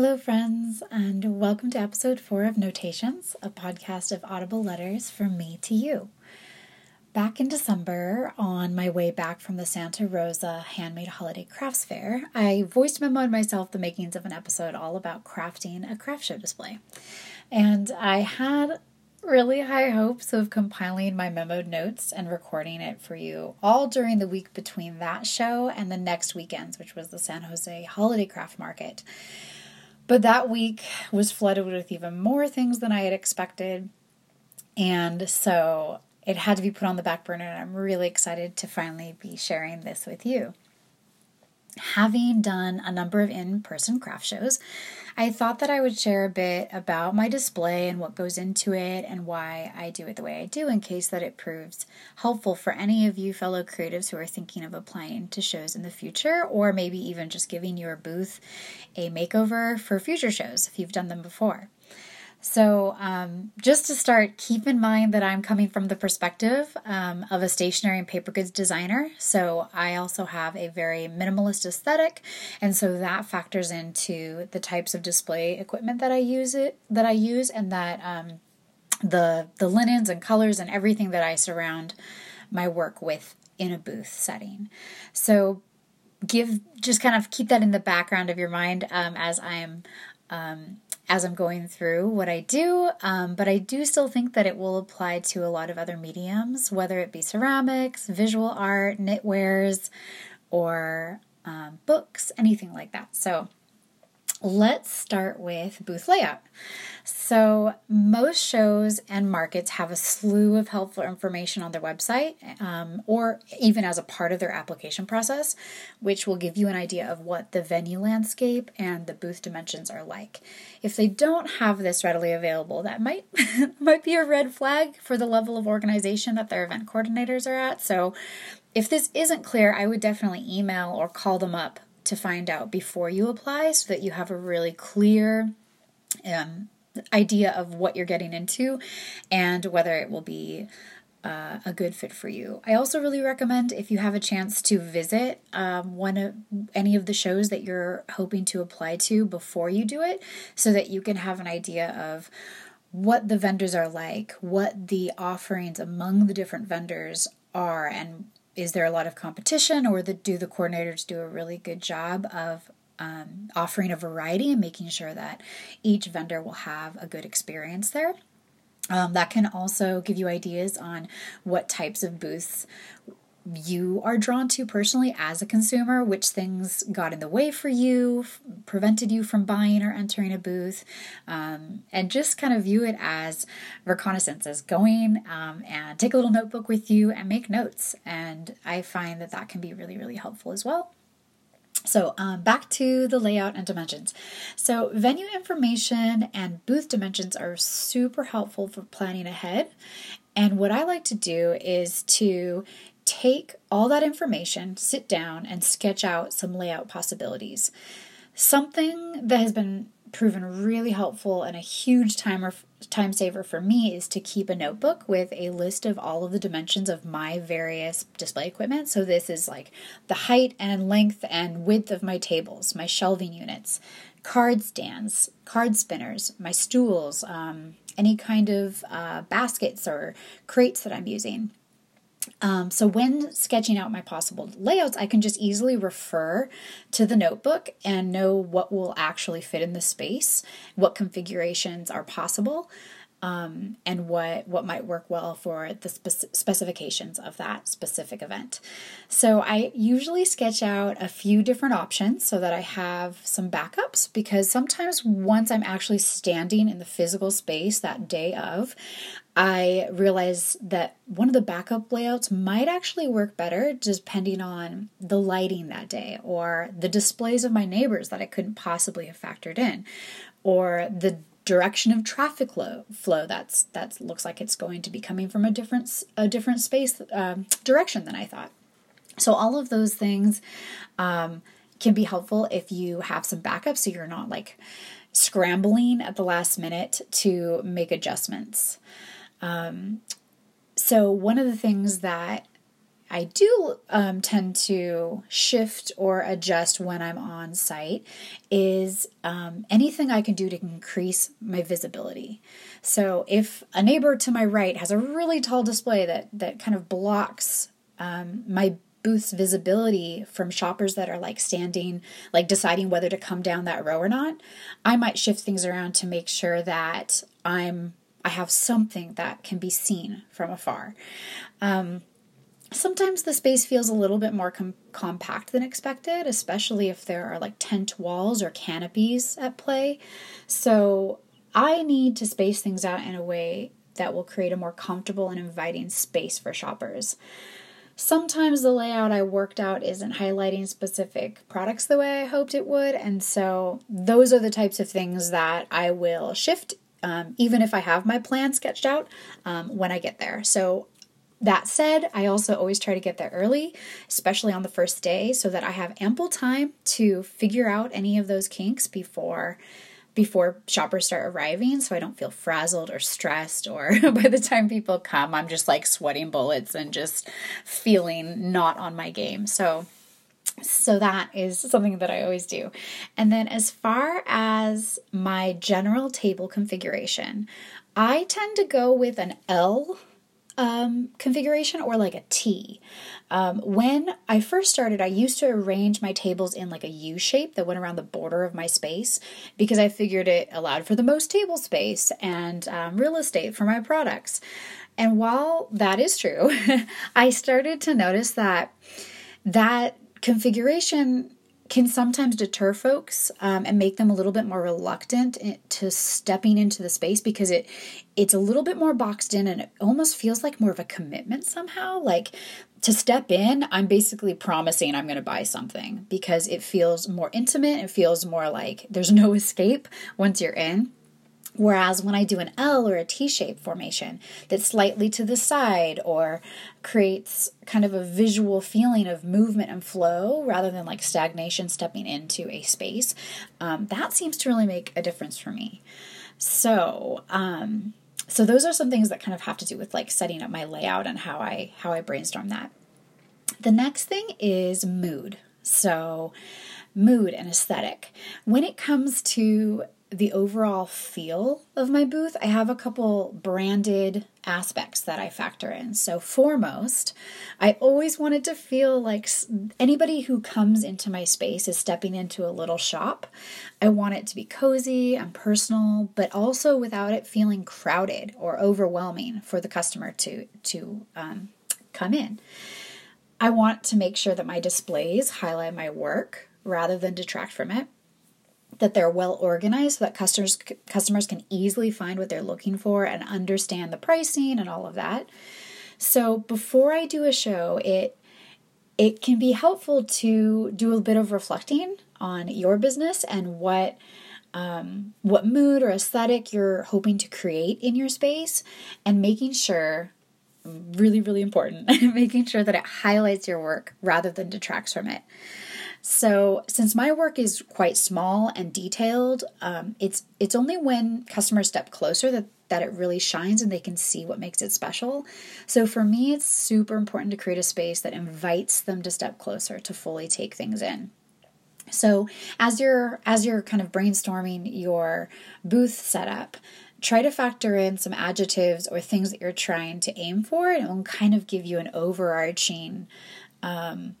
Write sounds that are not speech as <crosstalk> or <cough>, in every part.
Hello, friends, and welcome to episode four of Notations, a podcast of audible letters from me to you. Back in December, on my way back from the Santa Rosa Handmade Holiday Crafts Fair, I voiced memoed myself the makings of an episode all about crafting a craft show display. And I had really high hopes of compiling my memoed notes and recording it for you all during the week between that show and the next weekends, which was the San Jose Holiday Craft Market. But that week was flooded with even more things than I had expected. And so it had to be put on the back burner, and I'm really excited to finally be sharing this with you. Having done a number of in person craft shows, I thought that I would share a bit about my display and what goes into it and why I do it the way I do in case that it proves helpful for any of you fellow creatives who are thinking of applying to shows in the future or maybe even just giving your booth a makeover for future shows if you've done them before. So, um, just to start, keep in mind that I'm coming from the perspective um, of a stationery and paper goods designer. So, I also have a very minimalist aesthetic, and so that factors into the types of display equipment that I use it that I use, and that um, the the linens and colors and everything that I surround my work with in a booth setting. So, give just kind of keep that in the background of your mind um, as I'm um, as I'm going through what I do, um, but I do still think that it will apply to a lot of other mediums, whether it be ceramics, visual art, knitwears, or um, books, anything like that. So let's start with booth layout. So, most shows and markets have a slew of helpful information on their website um, or even as a part of their application process, which will give you an idea of what the venue landscape and the booth dimensions are like. If they don't have this readily available, that might <laughs> might be a red flag for the level of organization that their event coordinators are at. So, if this isn't clear, I would definitely email or call them up to find out before you apply so that you have a really clear um, idea of what you're getting into and whether it will be uh, a good fit for you. I also really recommend if you have a chance to visit um, one of any of the shows that you're hoping to apply to before you do it, so that you can have an idea of what the vendors are like, what the offerings among the different vendors are, and is there a lot of competition, or the, do the coordinators do a really good job of um, offering a variety and making sure that each vendor will have a good experience there. Um, that can also give you ideas on what types of booths you are drawn to personally as a consumer, which things got in the way for you, prevented you from buying or entering a booth, um, and just kind of view it as reconnaissance, as going um, and take a little notebook with you and make notes. And I find that that can be really, really helpful as well. So, um, back to the layout and dimensions. So, venue information and booth dimensions are super helpful for planning ahead. And what I like to do is to take all that information, sit down, and sketch out some layout possibilities. Something that has been proven really helpful and a huge timer time saver for me is to keep a notebook with a list of all of the dimensions of my various display equipment. So this is like the height and length and width of my tables, my shelving units, card stands, card spinners, my stools, um, any kind of uh, baskets or crates that I'm using. Um, so when sketching out my possible layouts, I can just easily refer to the notebook and know what will actually fit in the space, what configurations are possible, um, and what what might work well for the spec- specifications of that specific event. So I usually sketch out a few different options so that I have some backups because sometimes once I'm actually standing in the physical space that day of, I realized that one of the backup layouts might actually work better depending on the lighting that day or the displays of my neighbors that I couldn't possibly have factored in or the direction of traffic flow, flow that's that looks like it's going to be coming from a different a different space um, direction than I thought. So all of those things um, can be helpful if you have some backup so you're not like scrambling at the last minute to make adjustments. Um, so, one of the things that I do um, tend to shift or adjust when I'm on site is um, anything I can do to increase my visibility. So if a neighbor to my right has a really tall display that that kind of blocks um, my booth's visibility from shoppers that are like standing, like deciding whether to come down that row or not, I might shift things around to make sure that I'm I have something that can be seen from afar. Um, sometimes the space feels a little bit more com- compact than expected, especially if there are like tent walls or canopies at play. So I need to space things out in a way that will create a more comfortable and inviting space for shoppers. Sometimes the layout I worked out isn't highlighting specific products the way I hoped it would, and so those are the types of things that I will shift um, even if I have my plan sketched out um, when I get there. So that said, I also always try to get there early, especially on the first day, so that I have ample time to figure out any of those kinks before before shoppers start arriving so I don't feel frazzled or stressed or <laughs> by the time people come I'm just like sweating bullets and just feeling not on my game. So so that is something that I always do. And then as far as my general table configuration, I tend to go with an L um, configuration or like a T. Um, when I first started, I used to arrange my tables in like a U shape that went around the border of my space because I figured it allowed for the most table space and um, real estate for my products. And while that is true, <laughs> I started to notice that that configuration can sometimes deter folks um, and make them a little bit more reluctant to stepping into the space because it it's a little bit more boxed in and it almost feels like more of a commitment somehow. Like to step in i'm basically promising i'm going to buy something because it feels more intimate. It feels more like there's no <laughs> escape once you're in Whereas when I do an L or a T shape formation that's slightly to the side or creates kind of a visual feeling of movement and flow rather than like stagnation stepping into a space, um, that seems to really make a difference for me. So, um, so those are some things that kind of have to do with like setting up my layout and how I how I brainstorm that. The next thing is mood. So, mood and aesthetic. When it comes to the overall feel of my booth, I have a couple branded aspects that I factor in. So, foremost, I always wanted to feel like anybody who comes into my space is stepping into a little shop. I want it to be cozy and personal, but also without it feeling crowded or overwhelming for the customer to to um, come in. I want to make sure that my displays highlight my work rather than detract from it that they're well organized so that customers customers can easily find what they're looking for and understand the pricing and all of that. So before I do a show, it it can be helpful to do a bit of reflecting on your business and what um, what mood or aesthetic you're hoping to create in your space and making sure really really important <laughs> making sure that it highlights your work rather than detracts from it so, since my work is quite small and detailed, um, it's it's only when customers step closer that that it really shines and they can see what makes it special. So for me, it's super important to create a space that invites them to step closer to fully take things in. So as you're as you're kind of brainstorming your booth setup, try to factor in some adjectives or things that you're trying to aim for, and it will kind of give you an overarching um,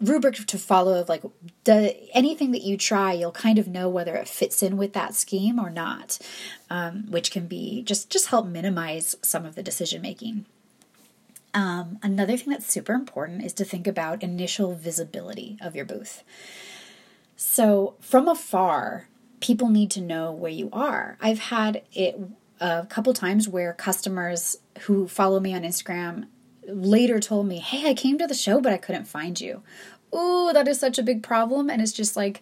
rubric to follow of like the, anything that you try you'll kind of know whether it fits in with that scheme or not um, which can be just just help minimize some of the decision making um, another thing that's super important is to think about initial visibility of your booth. So from afar people need to know where you are. I've had it a couple times where customers who follow me on instagram later told me, Hey, I came to the show, but I couldn't find you. Ooh, that is such a big problem. And it's just like,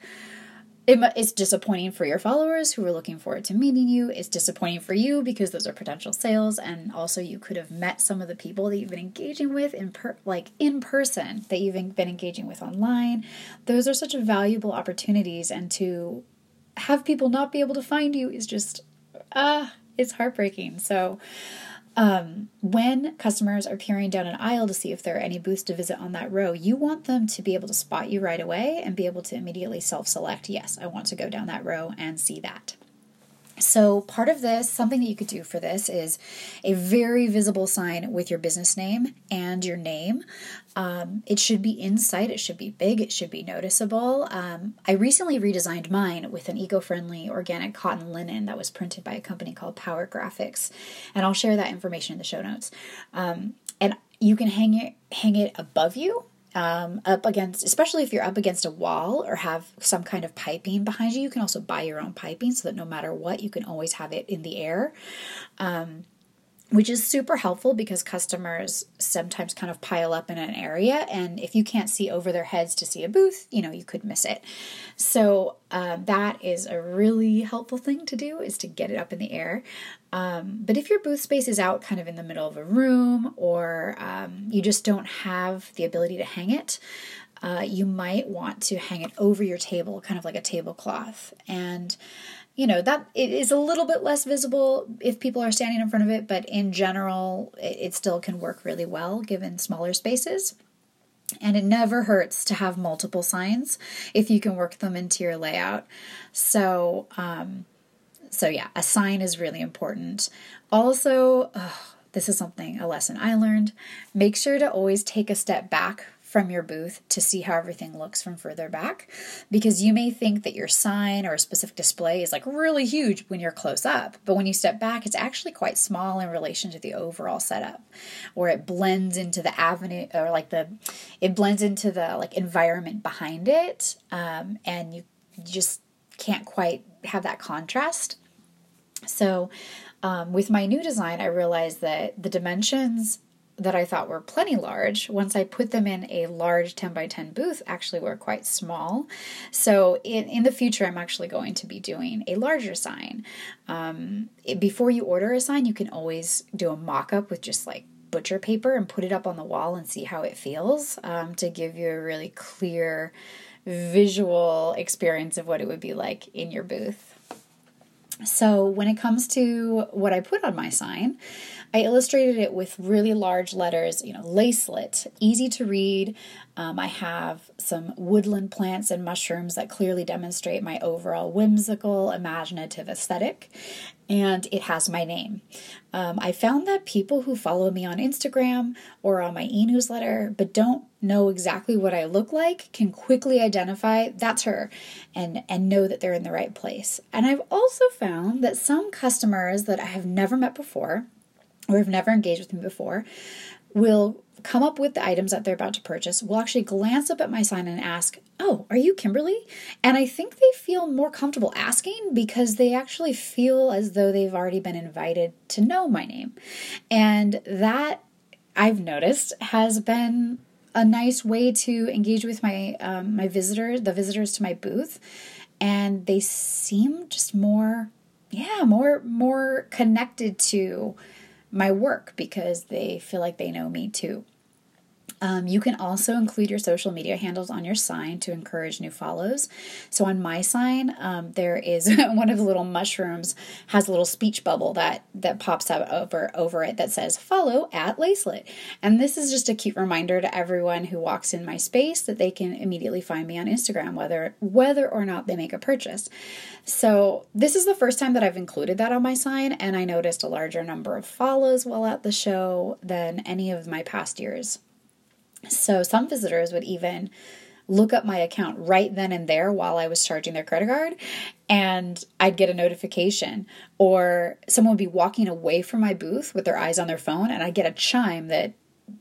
it, it's disappointing for your followers who are looking forward to meeting you. It's disappointing for you because those are potential sales, and also you could have met some of the people that you've been engaging with in per, like in person that you've been engaging with online. Those are such valuable opportunities, and to have people not be able to find you is just ah, uh, it's heartbreaking. So um, when customers are peering down an aisle to see if there are any booths to visit on that row, you want them to be able to spot you right away and be able to immediately self select, yes, I want to go down that row and see that. So, part of this, something that you could do for this is a very visible sign with your business name and your name. Um, it should be in sight, it should be big, it should be noticeable. Um, I recently redesigned mine with an eco friendly organic cotton linen that was printed by a company called Power Graphics, and I'll share that information in the show notes. Um, and you can hang it hang it above you um, up against, especially if you're up against a wall or have some kind of piping behind you. You can also buy your own piping so that no matter what, you can always have it in the air. Um, which is super helpful because customers sometimes kind of pile up in an area and if you can't see over their heads to see a booth you know you could miss it. So uh, that is a really helpful thing to do is to get it up in the air. Um, but if your booth space is out kind of in the middle of a room or um, you just don't have the ability to hang it uh, you might want to hang it over your table kind of like a tablecloth. And you know that it is a little bit less visible if people are standing in front of it but in general it, still can work really well given smaller spaces. And it never hurts to have multiple signs if you can work them into your layout. So um, so yeah a sign is really important. Also this is something a lesson i learned. Make sure to always take a step back from your booth to see how everything looks from further back. Because you may think that your sign or a specific display is like really huge when you're close up but when you step back it's actually quite small in relation to the overall setup or it blends into the avenue or like the it blends into the like environment behind it um, and you just can't quite have that contrast. So um, with my new design i realized that the dimensions that I thought were plenty large, once I put them in a large 10 by 10 booth, actually were quite small. So in, in the future, I'm actually going to be doing a larger sign. Um, it, before you order a sign, you can always do a mock up with just like butcher paper and put it up on the wall and see how it feels um, to give you a really clear visual experience of what it would be like in your booth. So, when it comes to what I put on my sign, I illustrated it with really large letters, you know, lacelet, easy to read. Um, I have some woodland plants and mushrooms that clearly demonstrate my overall whimsical, imaginative aesthetic, and it has my name. Um, I found that people who follow me on Instagram or on my e newsletter but don't know exactly what I look like can quickly identify that's her and, and know that they're in the right place. And I've also found that some customers that I have never met before or have never engaged with me before will come up with the items that they're about to purchase will actually glance up at my sign and ask, Oh, are you Kimberly? And I think they feel more comfortable asking because they actually feel as though they've already been invited to know my name. And that I've noticed has been a nice way to engage with my um, my visitors, the visitors to my booth, and they seem just more, yeah, more more connected to my work because they feel like they know me too. Um, you can also include your social media handles on your sign to encourage new follows. So on my sign, um, there is <laughs> one of the little mushrooms has a little speech bubble that that pops up over over it that says "Follow at Lacelet," and this is just a cute reminder to everyone who walks in my space that they can immediately find me on Instagram, whether whether or not they make a purchase. So this is the first time that I've included that on my sign, and I noticed a larger number of follows while at the show than any of my past years. So some visitors would even look up my account right then and there while I was charging their credit card and I'd get a notification or someone would be walking away from my booth with their eyes on their phone and I get a chime that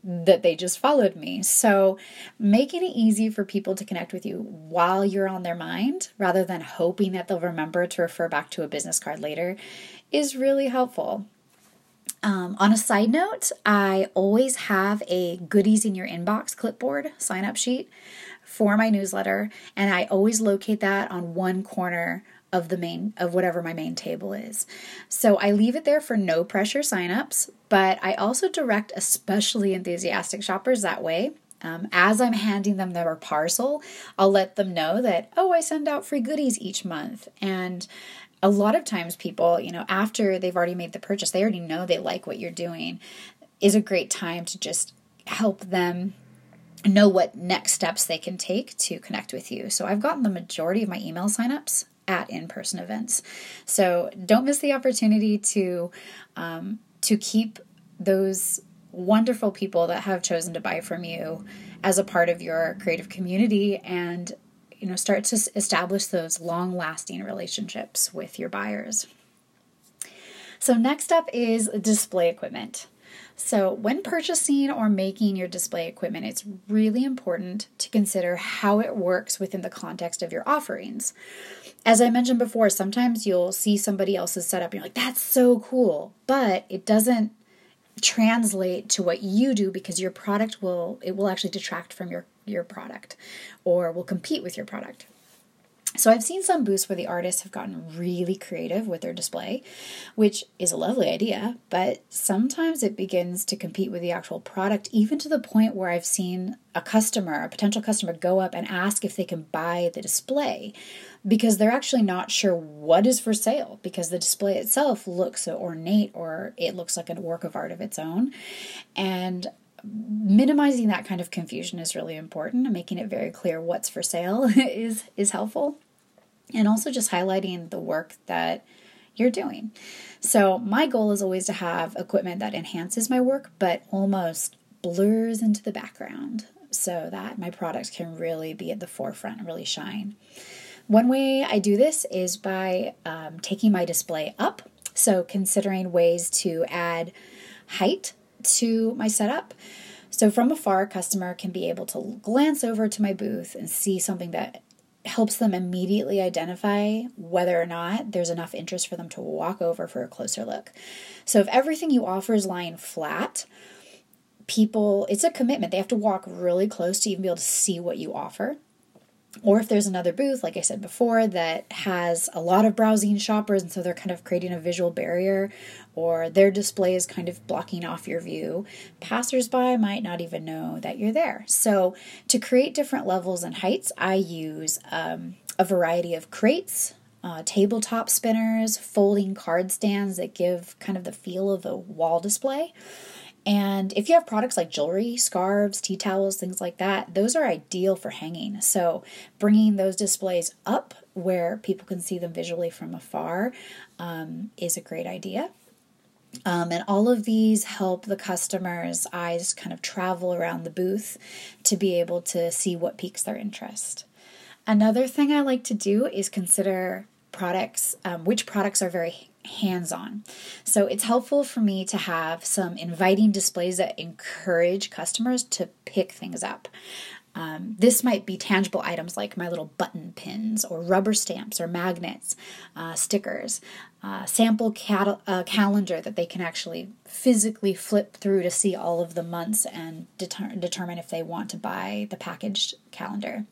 that they just followed me. So, making it easy for people to connect with you while you're on their mind rather than hoping that they'll remember to refer back to a business card later is really helpful. Um, on a side note, I always have a goodies in your inbox clipboard sign up sheet for my newsletter, and I always locate that on one corner of the main of whatever my main table is. So I leave it there for no pressure signups, but I also direct especially enthusiastic shoppers that way Um, as I'm handing them their parcel, I'll let them know that, oh, I send out free goodies each month. And a lot of times, people, you know, after they've already made the purchase, they already know they like what you're doing, is a great time to just help them know what next steps they can take to connect with you. So I've gotten the majority of my email signups at in-person events. So don't miss the opportunity to um, to keep those wonderful people that have chosen to buy from you as a part of your creative community and you know start to establish those long-lasting relationships with your buyers. So next up is display equipment. So, when purchasing or making your display equipment, it's really important to consider how it works within the context of your offerings. As I mentioned before, sometimes you'll see somebody else's setup and you're like, that's so cool, but it doesn't translate to what you do because your product will it will actually detract from your your product or will compete with your product. So I've seen some booths where the artists have gotten really creative with their display, which is a lovely idea, but sometimes it begins to compete with the actual product, even to the point where I've seen a customer, a potential customer, go up and ask if they can buy the display because they're actually not sure what is for sale because the display itself looks so ornate or it looks like a work of art of its own. And minimizing that kind of confusion is really important and making it very clear what's for sale <laughs> is is helpful and also just highlighting the work that you're doing. So, my goal is always to have equipment that enhances my work but almost blurs into the background so that my products can really be at the forefront and really shine. One way I do this is by um, taking my display up. So, considering ways to add height to my setup. So, from afar, a customer can be able to glance over to my booth and see something that helps them immediately identify whether or not there's enough interest for them to walk over for a closer look. So if everything you offer is lying flat, people, it's a commitment. They have to walk really close to even be able to see what you offer. Or if there's another booth, like I said before, that has a lot of browsing shoppers, and so they're kind of creating a visual barrier, or their display is kind of blocking off your view, passersby might not even know that you're there. So, to create different levels and heights, I use um, a variety of crates, uh, tabletop spinners, folding card stands that give kind of the feel of a wall display. And if you have products like jewelry, scarves, tea towels, things like that, those are ideal for hanging. So, bringing those displays up where people can see them visually from afar um, is a great idea. Um, and all of these help the customer's eyes kind of travel around the booth to be able to see what piques their interest. Another thing I like to do is consider products, um, which products are very hands on. So it's helpful for me to have some inviting displays that encourage customers to pick things up. Um, this might be tangible items like my little button pins or rubber stamps or magnets, uh, stickers, uh, sample cat- uh, calendar that they can actually physically flip through to see all of the months and deter- determine if they want to buy the packaged calendar.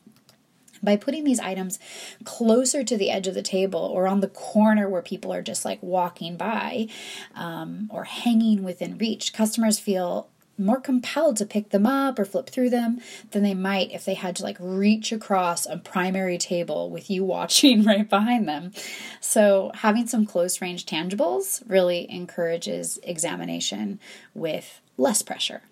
By putting these items closer to the edge of the table or on the corner where people are just like walking by um, or hanging within reach, customers feel more compelled to pick them up or flip through them than they might if they had to like reach across a primary table with you <laughs> watching right behind them. So, having some close range tangibles really encourages examination with less pressure.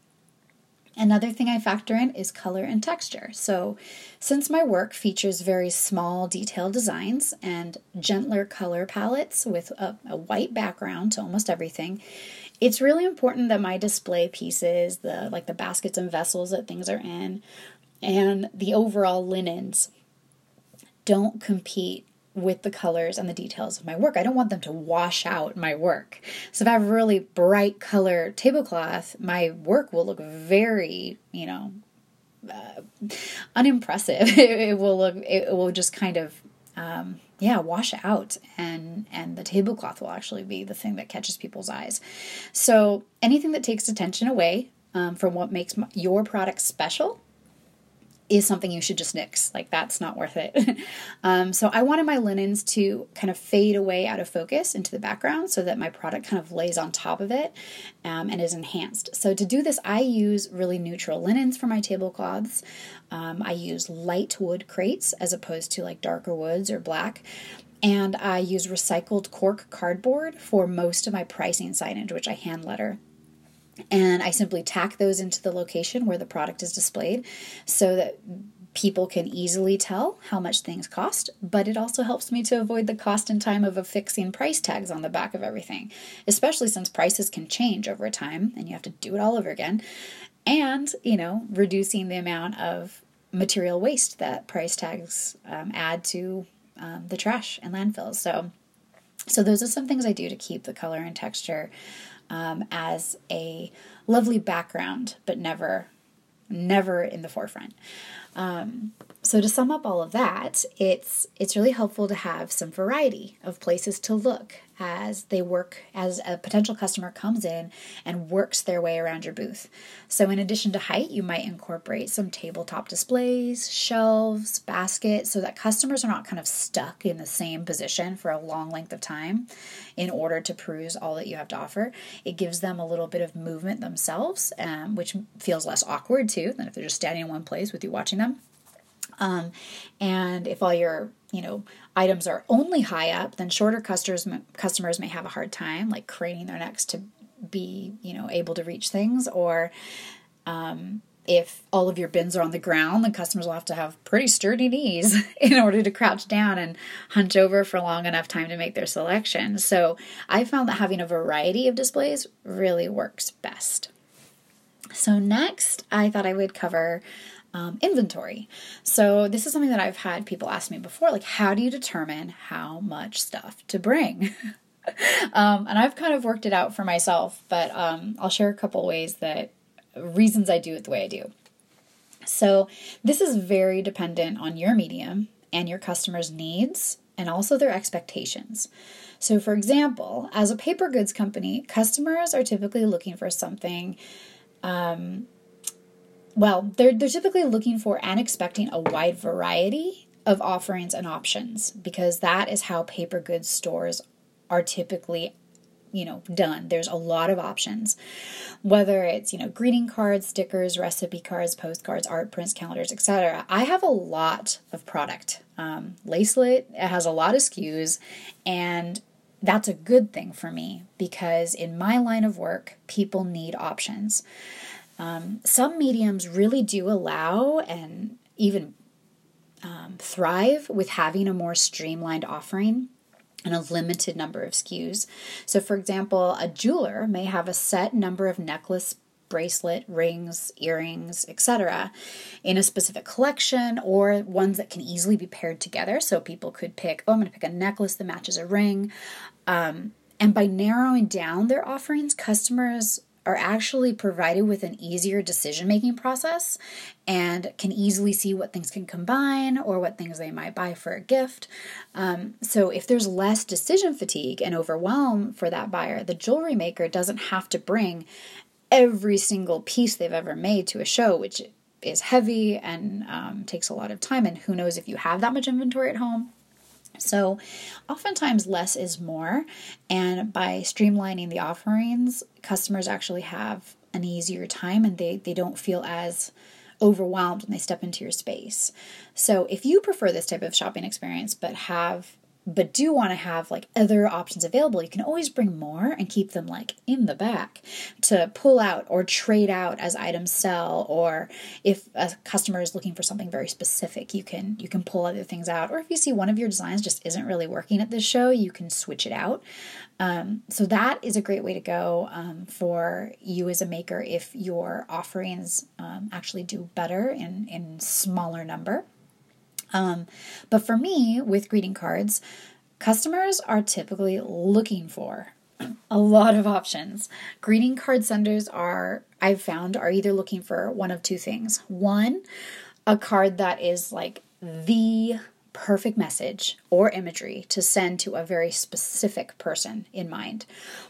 Another thing I factor in is color and texture. So, since my work features very small, detailed designs and gentler color palettes with a, a, white background to almost everything, it's really important that my display pieces, the like the baskets and vessels that things are in, and the overall linens don't compete with the colors and the details of my work. I don't want them to wash out my work. So if I have a really bright color tablecloth, my work will look very, you know, uh, unimpressive. <laughs> it, will look. It will just kind of, um, yeah, wash out, and and the tablecloth will actually be the thing that catches people's eyes. So anything that takes attention away um, from what makes my, your product special is something you should just nix. Like that's not worth it. <laughs> um, so I wanted my linens to kind of fade away out of focus into the background so that my product kind of lays on top of it um, and is enhanced. So to do this, I use really neutral linens for my tablecloths. Um, I use light wood crates as opposed to like darker woods or black. And I use recycled cork cardboard for most of my pricing signage, which I hand letter and I simply tack those into the location where the product is displayed so that people can easily tell how much things cost, but it also helps me to avoid the cost and time of affixing price tags on the back of everything, especially since prices can change over time and you have to do it all over again. And, you know, reducing the amount of material waste that price tags um, add to um, the trash and landfills. So, so those are some things I do to keep the color and texture um, as a lovely background, but never, never in the forefront. Um, so to sum up all of that, it's it's really helpful to have some variety of places to look as they work as a potential customer comes in and works their way around your booth. So in addition to height, you might incorporate some tabletop displays, shelves, baskets so that customers are not kind of stuck in the same position for a long length of time in order to peruse all that you have to offer. It gives them a little bit of movement themselves, um, which feels less awkward too than if they're just standing in one place with you watching them. Um, and if all your you know items are only high up, then shorter customers customers may have a hard time, like craning their necks to be you know able to reach things. Or um, if all of your bins are on the ground, then customers will have to have pretty sturdy knees <laughs> in order to crouch down and hunch over for long enough time to make their selection. So I found that having a variety of displays really works best. So next, I thought I would cover um, inventory. So, this is something that I've had people ask me before like, how do you determine how much stuff to bring? <laughs> um, and I've kind of worked it out for myself, but um, I'll share a couple ways that reasons I do it the way I do. So, this is very dependent on your medium and your customers' needs and also their expectations. So, for example, as a paper goods company, customers are typically looking for something um, well, they're, they're typically looking for and expecting a wide variety of offerings and options because that is how paper goods stores are typically you know done. There's a lot of options whether it's you know greeting cards stickers recipe cards postcards art prints calendars etc i have a lot of product um, lacelet it has a lot of skus and that's a good thing for me because in my line of work people need options um, some mediums really do allow and even um, thrive with having a more streamlined offering and a limited number of SKUs. So, for example, a jeweler may have a set number of necklace, bracelet, rings, earrings, etc., in a specific collection or ones that can easily be paired together. So, people could pick, oh, I'm going to pick a necklace that matches a ring. Um, and by narrowing down their offerings, customers are actually provided with an easier decision making process and can easily see what things can combine or what things they might buy for a gift. Um, so, if there's less decision fatigue and overwhelm for that buyer, the jewelry maker doesn't have to bring every single piece they've ever made to a show, which is heavy and um, takes a lot of time. And who knows if you have that much inventory at home. So, oftentimes, less is more. And by streamlining the offerings, customers actually have an easier time and they, they don't feel as overwhelmed when they step into your space. So, if you prefer this type of shopping experience but have but do want to have like other options available, you can always bring more and keep them like in the back to pull out or trade out as items sell or if a customer is looking for something very specific, you can you can pull other things out or if you see one of your designs just isn't really working at this show, you can switch it out. Um, so that is a great way to go um, for you as a maker if your offerings um, actually do better in in smaller number. Um, but for me, with greeting cards, customers are typically looking for a lot of options. Greeting card senders are, I've found, are either looking for one of two things. One, a card that is like the perfect message or imagery to send to a very specific person in mind.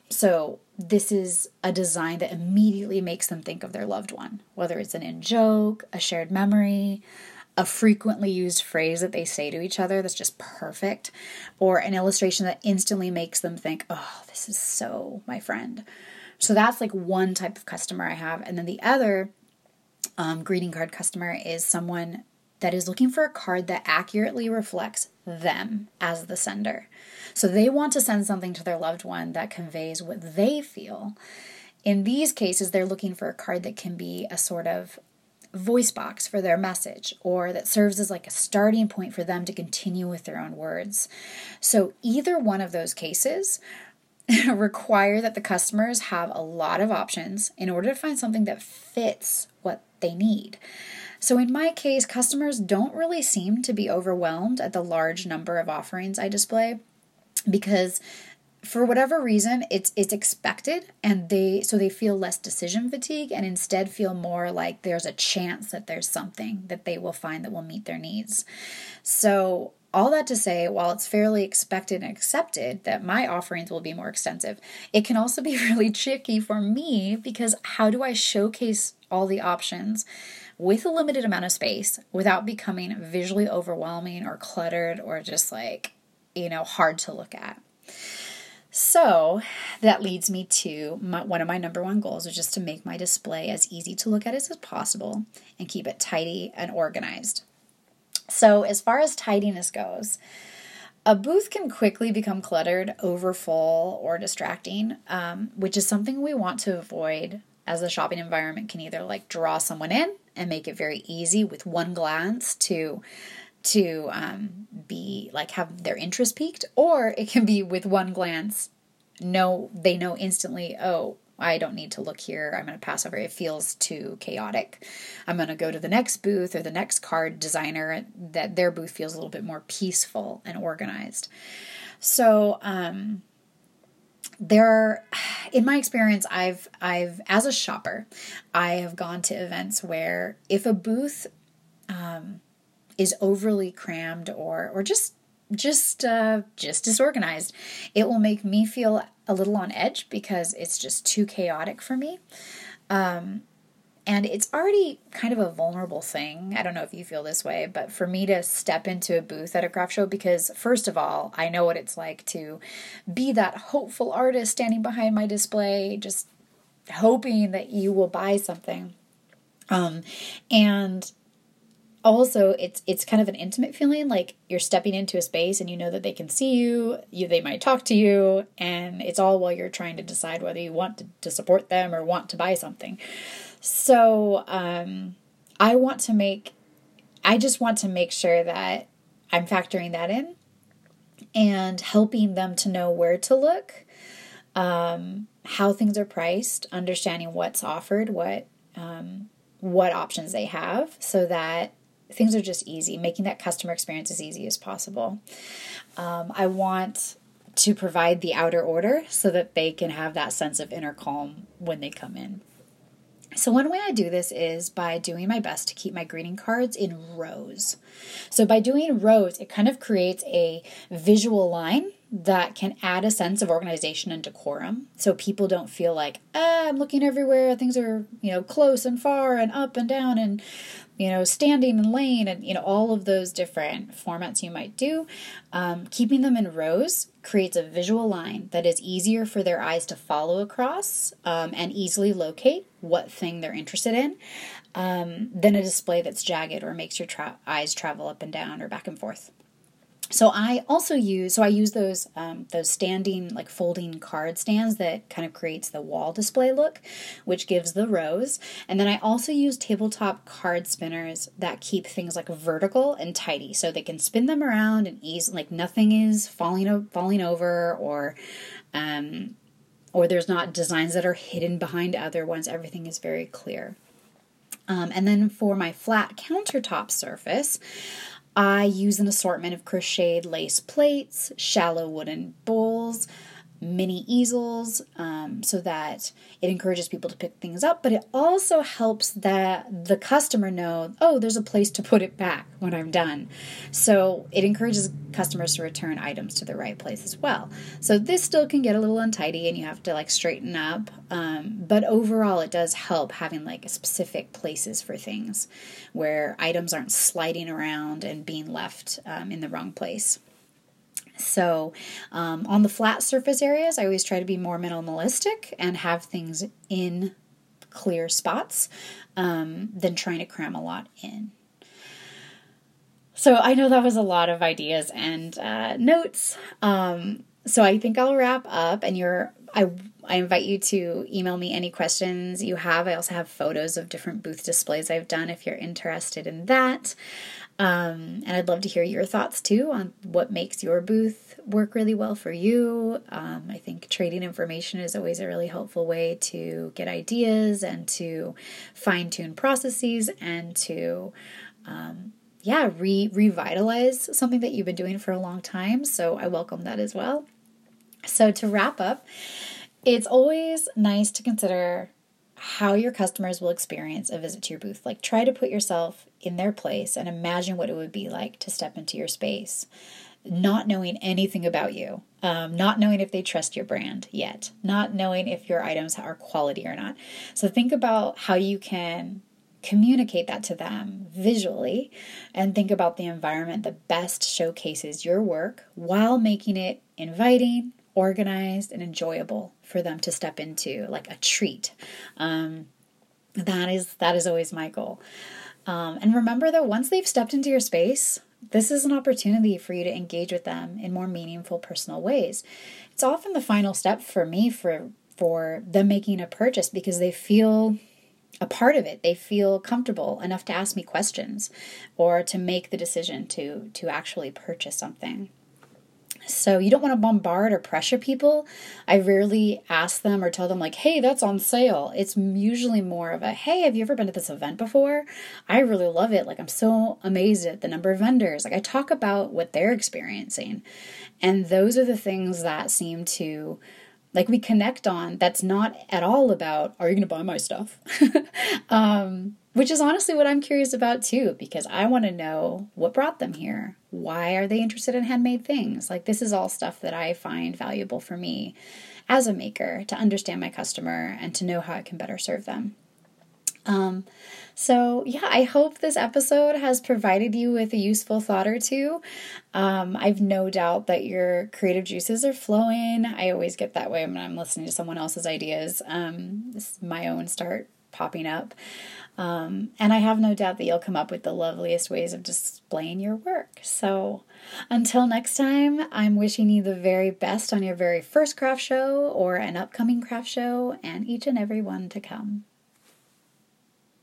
So, this is a design that immediately makes them think of their loved one, whether it's an in joke, a shared memory, a frequently used phrase that they say to each other that's just perfect, or an illustration that instantly makes them think, oh, this is so my friend. So that's like one type of customer I have. And then the other um, greeting card customer is someone that is looking for a card that accurately reflects them as the sender. So they want to send something to their loved one that conveys what they feel. In these cases, they're looking for a card that can be a sort of voice box for their message or that serves as like a starting point for them to continue with their own words. So either one of those cases <laughs> require that the customers have a lot of options in order to find something that fits what they need. So, in my case, customers don't really seem to be overwhelmed at the large number of offerings I display because for whatever reason it's it's expected and they so they feel less decision fatigue and instead feel more like there's a chance that there's something that they will find that will meet their needs so all that to say, while it's fairly expected and accepted that my offerings will be more extensive, it can also be <laughs> really tricky for me because how do I showcase all the options with a limited amount of space without becoming visually overwhelming or cluttered or just like, you know, hard to look at? So that leads me to my, one of my number one goals, which is to make my display as easy to look at as possible and keep it tidy and organized. So, as far as tidiness goes, a booth can quickly become cluttered, overfull, or distracting, um, which is something we want to avoid as the shopping environment can either like draw someone in and make it very easy with one glance to to um, be like have their interest piqued, or it can be with one glance, no, they know instantly, oh, I don't need to look here. I'm going to pass over. It feels too chaotic. I'm going to go to the next booth or the next card designer that their booth feels a little bit more peaceful and organized. So, um, there in my experience I've I've as a shopper I have gone to events where if a booth um, is overly crammed or or just just uh, just disorganized. It will make me feel a little on edge because it's just too chaotic for me. Um, and it's already kind of a vulnerable thing. I don't know if you feel this way, but for me to step into a booth at a craft show, because first of all, I know what it's like to be that hopeful artist standing behind my display, just hoping that you will buy something. Um, and also it's it's kind of an intimate feeling like you're stepping into a space and you know that they can see you you they might talk to you and it's all while you're trying to decide whether you want to, to support them or want to buy something. So um, i want to make i just want to make sure that i'm factoring that in and helping them to know where to look um, how things are priced understanding what's offered what um, what options they have so that things are just easy, making that customer experience as easy as possible. Um, I want to provide the outer order so that they can have that sense of inner calm when they come in. So, one way I do this is by doing my best to keep my greeting cards in rows. So, by doing rows, it kind of creates a visual line that can add a sense of organization and decorum so people don't feel like ah, i'm looking everywhere things are you know close and far and up and down and you know, standing and laying, and you know, all of those different formats you might do. Um, keeping them in rows creates a visual line that is easier for their eyes to follow across um, and easily locate what thing they're interested in um, than a display that's jagged or makes your tra- eyes travel up and down or back and forth. So I also use so I use those um, those standing like folding card stands that kind of creates the wall display look, which gives the rows. And then I also use tabletop card spinners that keep things like vertical and tidy, so they can spin them around and ease like nothing is falling falling over or um, or there's not designs that are hidden behind other ones. Everything is very clear. Um, and then for my flat countertop surface, I use an assortment of crocheted lace plates, shallow wooden bowls, mini easels um, so that it encourages people to pick things up, but it also helps that the customer know, oh, there's a place to put it back when I'm done. So it encourages customers to return items to the right place as well. So this still can get a little untidy and you have to like straighten up, um, but overall it does help having like specific places for things where items aren't sliding around and being left um, in the wrong place. So, um, on the flat surface areas, I always try to be more minimalistic and have things in clear spots um, than trying to cram a lot in. So, I know that was a lot of ideas and uh, notes. Um, so, I think I'll wrap up, and you're I I invite you to email me any questions you have. I also have photos of different booth displays I've done if you're interested in that. Um, and I'd love to hear your thoughts too on what makes your booth work really well for you. Um, I think trading information is always a really helpful way to get ideas and to fine tune processes and to, um, yeah, re revitalize something that you've been doing for a long time. So I welcome that as well. So to wrap up, it's always nice to consider how your customers will experience a visit to your booth. Like, try to put yourself in their place and imagine what it would be like to step into your space, not knowing anything about you, um, not knowing if they trust your brand yet, not knowing if your items are quality or not. So, think about how you can communicate that to them visually and think about the environment that best showcases your work while making it inviting, organized, and enjoyable for them to step into, like a treat. Um, that is that is always my goal. Um, and remember that once they've stepped into your space, this is an opportunity for you to engage with them in more meaningful, personal ways. It's often the final step for me for for them making a purchase because they feel a part of it. They feel comfortable enough to ask me questions or to make the decision to to actually purchase something. So you don't want to bombard or pressure people. I rarely ask them or tell them like, "Hey, that's on sale." It's usually more of a, "Hey, have you ever been to this event before? I really love it. Like I'm so amazed at the number of vendors." Like I talk about what they're experiencing. And those are the things that seem to like we connect on that's not at all about, "Are you going to buy my stuff?" <laughs> um which is honestly what I'm curious about too, because I want to know what brought them here. Why are they interested in handmade things? Like, this is all stuff that I find valuable for me as a maker to understand my customer and to know how I can better serve them. Um, so, yeah, I hope this episode has provided you with a useful thought or two. Um, I've no doubt that your creative juices are flowing. I always get that way when I'm listening to someone else's ideas. Um, this is my own start popping up. Um, and I have no doubt that you'll come up with the loveliest ways of displaying your work. So until next time, I'm wishing you the very best on your very first craft show or an upcoming craft show and each and every one to come.